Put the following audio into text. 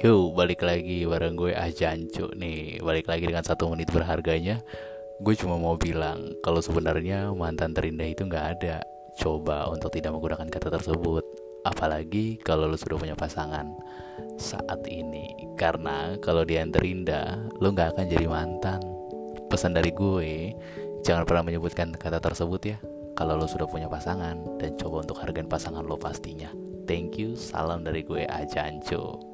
Yo, balik lagi bareng gue ah Jancu nih. Balik lagi dengan satu menit berharganya. Gue cuma mau bilang Kalau sebenarnya mantan terindah itu gak ada. Coba untuk tidak menggunakan kata tersebut. Apalagi kalau lo sudah punya pasangan Saat ini. Karena kalau dia yang terindah Lo gak akan jadi mantan. Pesan dari gue Jangan pernah menyebutkan kata tersebut ya. Kalau lo sudah punya pasangan Dan coba untuk hargain pasangan lo pastinya. Thank you, salam dari gue ah Ajancu